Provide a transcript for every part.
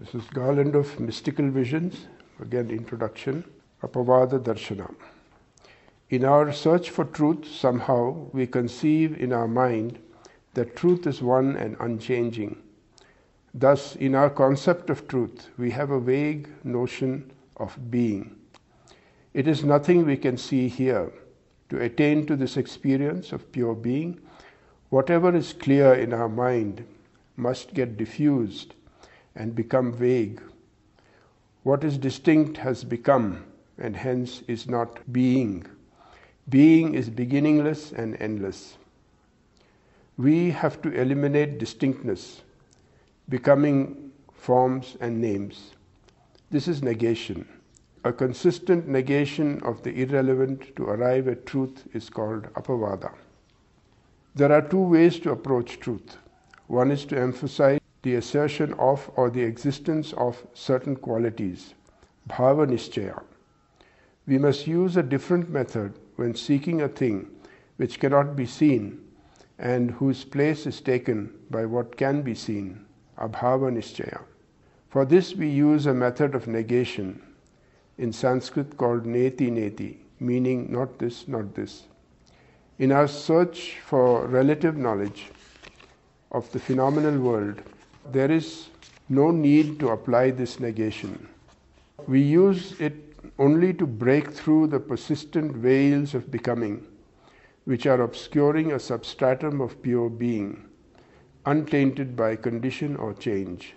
This is Garland of Mystical Visions, again, introduction, Apavada Darshana. In our search for truth, somehow we conceive in our mind that truth is one and unchanging. Thus, in our concept of truth, we have a vague notion of being. It is nothing we can see here. To attain to this experience of pure being, whatever is clear in our mind must get diffused and become vague. What is distinct has become, and hence is not being. Being is beginningless and endless. We have to eliminate distinctness, becoming forms and names. This is negation. A consistent negation of the irrelevant to arrive at truth is called apavada. There are two ways to approach truth. One is to emphasize the assertion of or the existence of certain qualities, bhava. We must use a different method when seeking a thing which cannot be seen and whose place is taken by what can be seen, abhava. For this we use a method of negation in Sanskrit called neti neti, meaning not this, not this. In our search for relative knowledge of the phenomenal world, there is no need to apply this negation. We use it only to break through the persistent veils of becoming, which are obscuring a substratum of pure being, untainted by condition or change.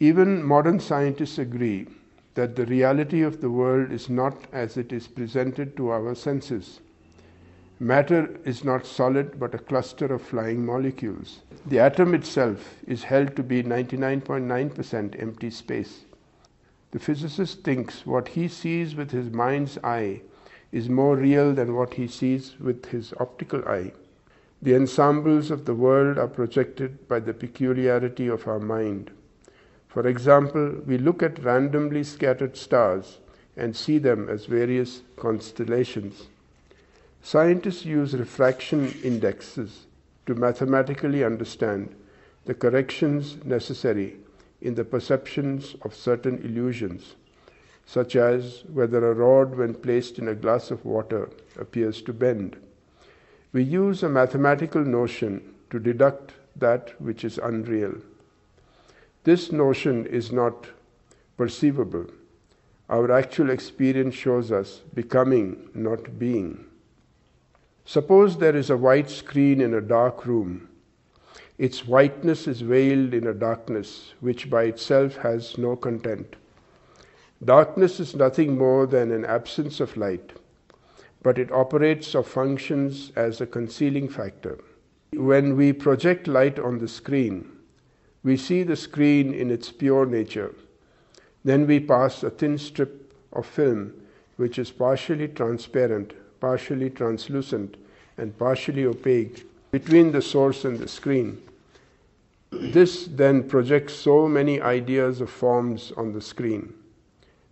Even modern scientists agree that the reality of the world is not as it is presented to our senses. Matter is not solid but a cluster of flying molecules. The atom itself is held to be 99.9% empty space. The physicist thinks what he sees with his mind's eye is more real than what he sees with his optical eye. The ensembles of the world are projected by the peculiarity of our mind. For example, we look at randomly scattered stars and see them as various constellations. Scientists use refraction indexes to mathematically understand the corrections necessary in the perceptions of certain illusions, such as whether a rod, when placed in a glass of water, appears to bend. We use a mathematical notion to deduct that which is unreal. This notion is not perceivable. Our actual experience shows us becoming, not being. Suppose there is a white screen in a dark room. Its whiteness is veiled in a darkness which by itself has no content. Darkness is nothing more than an absence of light, but it operates or functions as a concealing factor. When we project light on the screen, we see the screen in its pure nature. Then we pass a thin strip of film which is partially transparent partially translucent and partially opaque between the source and the screen. This then projects so many ideas of forms on the screen.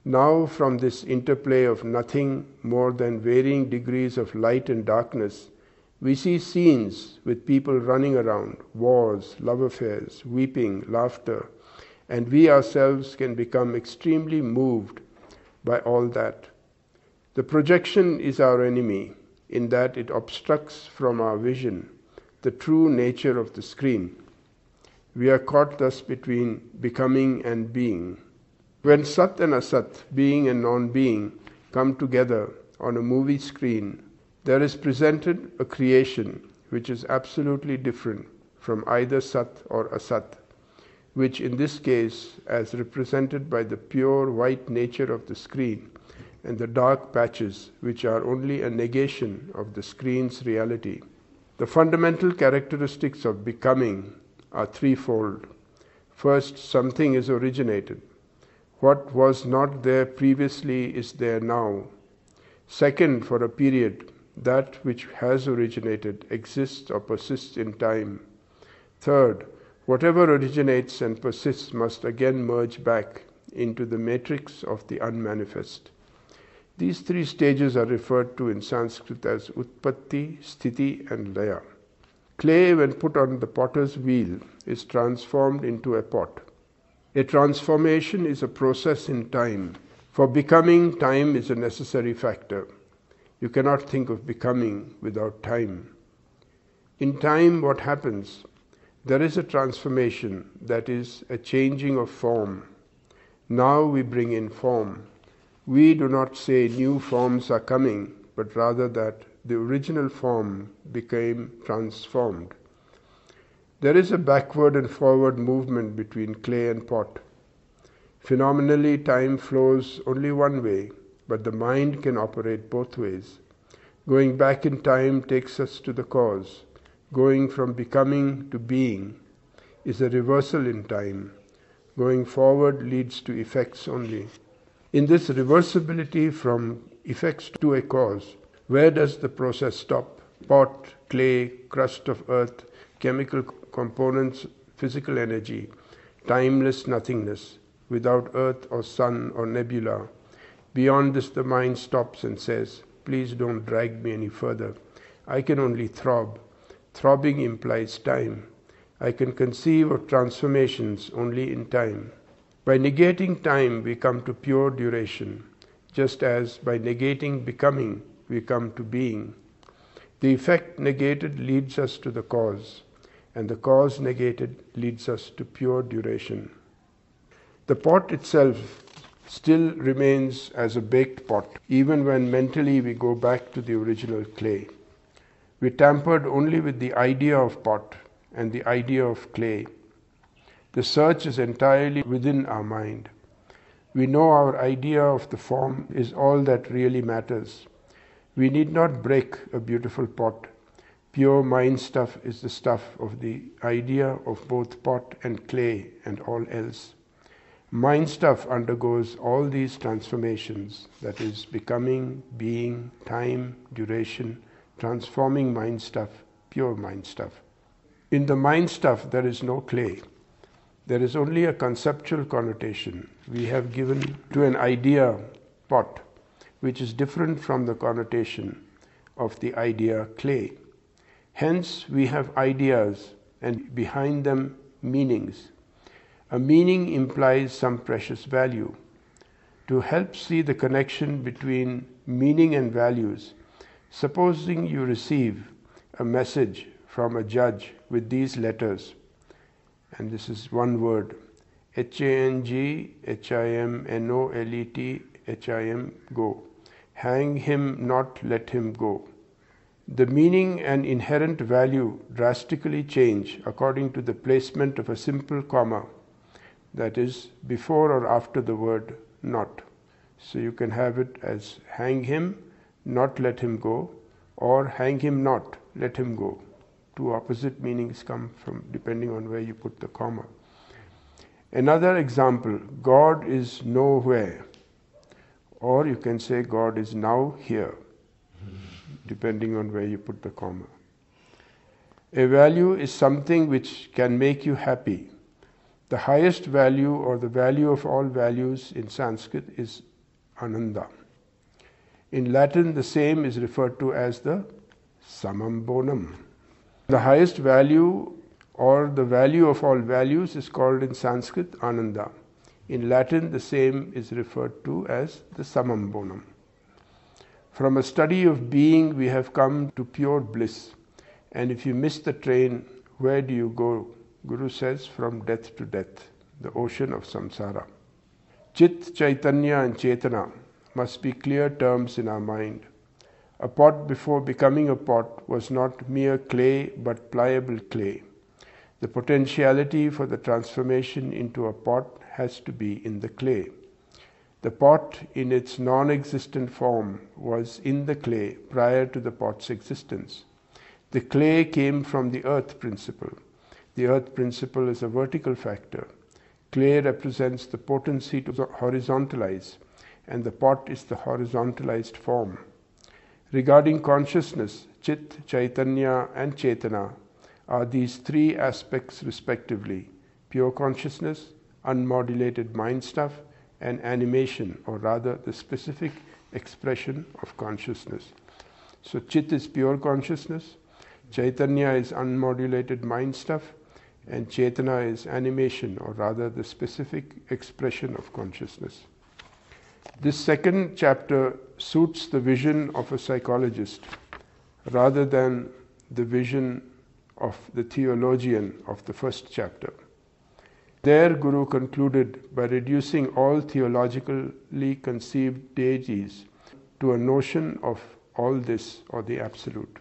Now, from this interplay of nothing more than varying degrees of light and darkness, we see scenes with people running around, wars, love affairs, weeping, laughter, and we ourselves can become extremely moved by all that. The projection is our enemy in that it obstructs from our vision the true nature of the screen. We are caught thus between becoming and being. When Sat and Asat, being and non being, come together on a movie screen, there is presented a creation which is absolutely different from either Sat or Asat, which in this case, as represented by the pure white nature of the screen, and the dark patches, which are only a negation of the screen's reality. The fundamental characteristics of becoming are threefold. First, something is originated. What was not there previously is there now. Second, for a period, that which has originated exists or persists in time. Third, whatever originates and persists must again merge back into the matrix of the unmanifest. These three stages are referred to in Sanskrit as Utpatti, Sthiti, and Laya. Clay, when put on the potter's wheel, is transformed into a pot. A transformation is a process in time. For becoming, time is a necessary factor. You cannot think of becoming without time. In time, what happens? There is a transformation, that is, a changing of form. Now we bring in form. We do not say new forms are coming, but rather that the original form became transformed. There is a backward and forward movement between clay and pot. Phenomenally, time flows only one way, but the mind can operate both ways. Going back in time takes us to the cause. Going from becoming to being is a reversal in time. Going forward leads to effects only. In this reversibility from effects to a cause, where does the process stop? Pot, clay, crust of earth, chemical components, physical energy, timeless nothingness, without earth or sun or nebula. Beyond this, the mind stops and says, Please don't drag me any further. I can only throb. Throbbing implies time. I can conceive of transformations only in time. By negating time, we come to pure duration, just as by negating becoming, we come to being. The effect negated leads us to the cause and the cause negated leads us to pure duration. The pot itself still remains as a baked pot, even when mentally we go back to the original clay. We tampered only with the idea of pot and the idea of clay. The search is entirely within our mind. We know our idea of the form is all that really matters. We need not break a beautiful pot Pure mind stuff is the stuff of the idea of both pot and clay and all else. Mind stuff undergoes all these transformations that is, becoming, being, time, duration, transforming mind stuff, pure mind stuff. In the mind stuff, there is no clay. There is only a conceptual connotation we have given to an idea pot, which is different from the connotation of the idea clay. Hence, we have ideas and behind them meanings. A meaning implies some precious value. To help see the connection between meaning and values, supposing you receive a message from a judge with these letters, and this is one word H A N G H I M N O L E T H I M go. Hang him not, let him go the meaning and inherent value drastically change according to the placement of a simple comma, that is, before or after the word not. So you can have it as hang him, not let him go, or hang him not, let him go. Two opposite meanings come from depending on where you put the comma. Another example God is nowhere, or you can say God is now here depending on where you put the comma. A value is something which can make you happy. The highest value or the value of all values in Sanskrit is ananda. In Latin, the same is referred to as the summum bonum. The highest value or the value of all values is called in Sanskrit ananda. In Latin, the same is referred to as the summum bonum. From a study of being, we have come to pure bliss. And if you miss the train, where do you go? Guru says, from death to death, the ocean of samsara. Chit, Chaitanya, and Chetana must be clear terms in our mind. A pot before becoming a pot was not mere clay but pliable clay. The potentiality for the transformation into a pot has to be in the clay. The pot in its non existent form was in the clay prior to the pot's existence. The clay came from the earth principle. The earth principle is a vertical factor. Clay represents the potency to horizontalize, and the pot is the horizontalized form. Regarding consciousness, Chit, Chaitanya, and Chetana are these three aspects respectively pure consciousness, unmodulated mind stuff, and animation, or rather the specific expression of consciousness. So, Chit is pure consciousness, Chaitanya is unmodulated mind stuff, and Chetana is animation, or rather the specific expression of consciousness. This second chapter suits the vision of a psychologist rather than the vision of the theologian of the first chapter. There, Guru concluded by reducing all theologically conceived deities to a notion of all this or the absolute.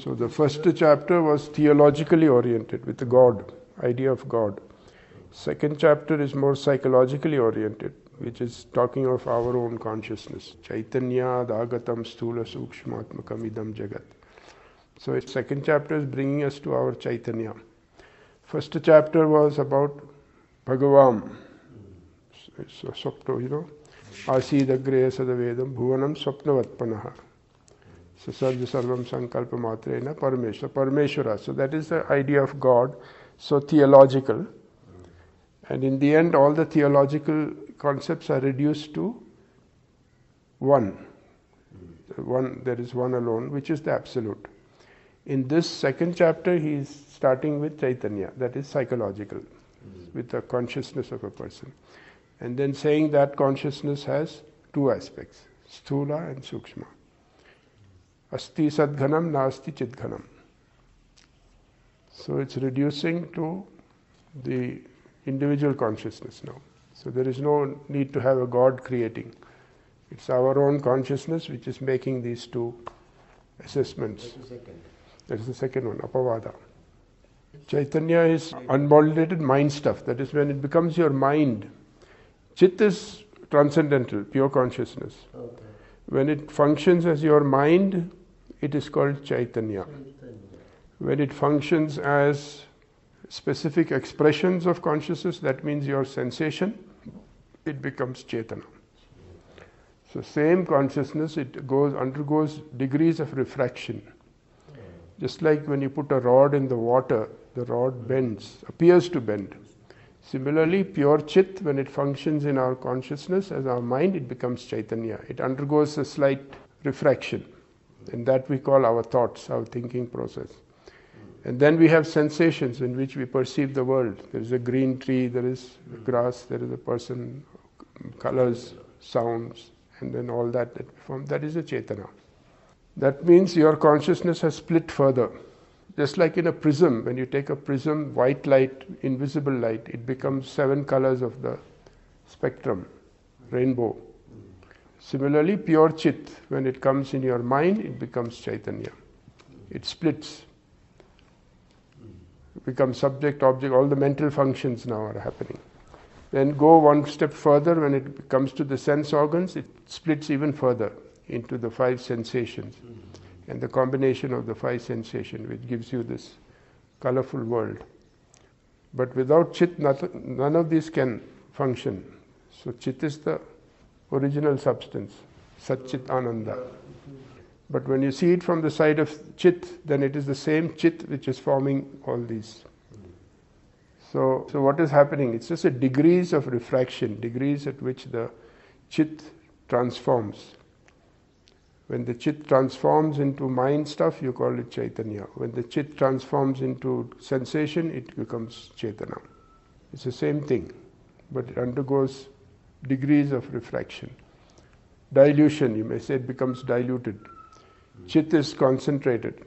So the first chapter was theologically oriented with the God, idea of God. Second chapter is more psychologically oriented, which is talking of our own consciousness. Chaitanya dagatam stula sukshmatmakam idam jagat. So second chapter is bringing us to our Chaitanya. First chapter was about Bhagavam. So, Swapto, you know. Asidagre sadavedam bhuvanam swapnavatpanaha. Sasarja Sarvam Sankalpa Matrena. Parameshwara. So that is the idea of God. So theological. And in the end, all the theological concepts are reduced to one. One there is one alone, which is the absolute. In this second chapter, he is starting with Chaitanya, that is psychological, mm-hmm. with the consciousness of a person. And then saying that consciousness has two aspects, sthula and sukshma. Asti sadghanam, nasti chidghanam. So it's reducing to the individual consciousness now. So there is no need to have a God creating. It's our own consciousness which is making these two assessments. That is the second one, apavada. Chaitanya is unmodulated mind stuff. That is when it becomes your mind. Chit is transcendental, pure consciousness. Okay. When it functions as your mind, it is called Chaitanya. When it functions as specific expressions of consciousness, that means your sensation, it becomes Chetana. So same consciousness, it goes undergoes degrees of refraction. Just like when you put a rod in the water, the rod bends, appears to bend. Similarly, pure chit, when it functions in our consciousness as our mind, it becomes Chaitanya. It undergoes a slight refraction. And that we call our thoughts, our thinking process. And then we have sensations in which we perceive the world. There is a green tree, there is grass, there is a person, colors, sounds, and then all that that form. That is a Chetana. That means your consciousness has split further. Just like in a prism, when you take a prism, white light, invisible light, it becomes seven colors of the spectrum, rainbow. Similarly, pure chit, when it comes in your mind, it becomes Chaitanya. It splits. It becomes subject, object, all the mental functions now are happening. Then go one step further, when it comes to the sense organs, it splits even further into the five sensations. And the combination of the five sensations, which gives you this colorful world. But without chit, none of these can function. So, chit is the original substance, Satchit Ananda. But when you see it from the side of Chit, then it is the same Chit which is forming all these. So, so what is happening? It's just a degrees of refraction, degrees at which the Chit transforms. When the Chit transforms into mind stuff, you call it Chaitanya. When the Chit transforms into sensation, it becomes Chaitanya. It's the same thing, but it undergoes degrees of refraction. Dilution, you may say, it becomes diluted. Chit is concentrated.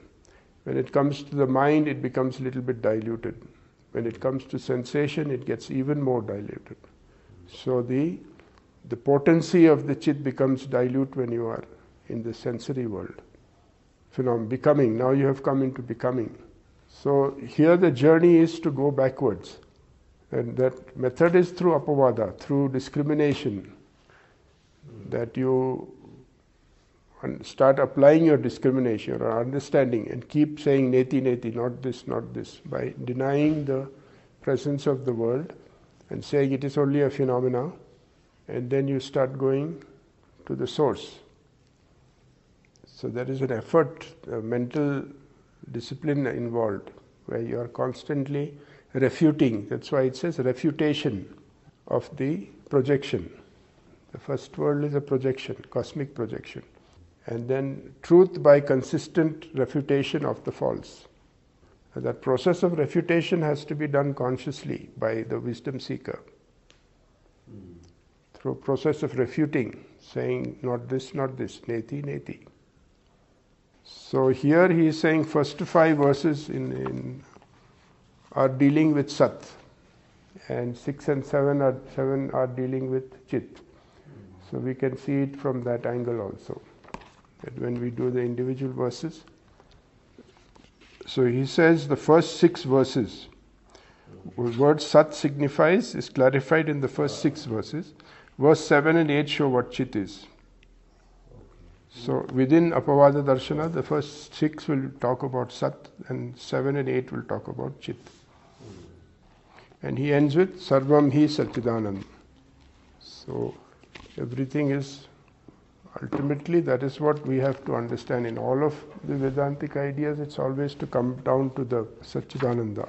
When it comes to the mind, it becomes a little bit diluted. When it comes to sensation, it gets even more diluted. So the, the potency of the chit becomes dilute when you are in the sensory world. Phenom- becoming, now you have come into becoming. So here the journey is to go backwards. And that method is through apavada, through discrimination. That you start applying your discrimination or understanding and keep saying neti neti, not this, not this, by denying the presence of the world and saying it is only a phenomena, and then you start going to the source. So there is an effort, a mental discipline involved, where you are constantly refuting. That's why it says refutation of the projection. The first world is a projection, cosmic projection. And then truth by consistent refutation of the false. That process of refutation has to be done consciously by the wisdom seeker. Through process of refuting, saying not this, not this, neti, neti. So here he is saying first five verses in, in are dealing with sat, and six and seven are seven are dealing with chit. So we can see it from that angle also. That when we do the individual verses, so he says the first six verses, The word sat signifies is clarified in the first six verses. Verse 7 and 8 show what chit is. So within Apavada Darshana, the first six will talk about Sat, and seven and eight will talk about Chit. And he ends with Sarvam Hi Satchidanand. So everything is ultimately that is what we have to understand in all of the Vedantic ideas. It's always to come down to the Satchidananda.